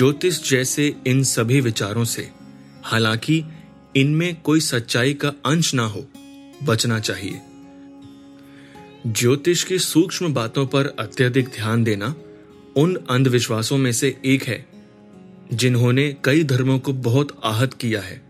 ज्योतिष जैसे इन सभी विचारों से, हालाँकि इनमें कोई सच्चाई का अंश ना हो, बचना चाहिए। ज्योतिष की सूक्ष्म बातों पर अत्यधिक ध्यान देना उन अंधविश्वासों में से एक है, जिन्होंने कई धर्मों को बहुत आहत किया है।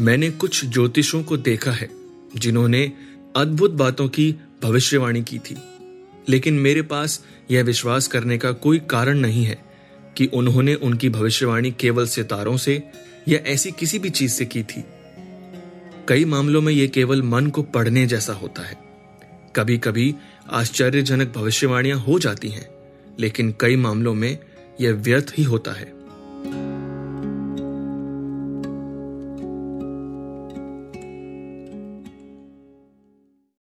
मैंने कुछ ज्योतिषों को देखा है, जिन्होंने अद्भुत बातों की भविष्यवाणी की थी, लेकिन मेरे पास यह विश्वास करने का कोई कारण नहीं है। कि उन्होंने उनकी भविष्यवाणी केवल सितारों से या ऐसी किसी भी चीज़ से की थी। कई मामलों में यह केवल मन को पढ़ने जैसा होता है। कभी कभी आश्चर्यजनक भविष्यवाणियाँ हो जाती हैं, लेकिन कई मामलों में यह व्यर्थ ही होता है।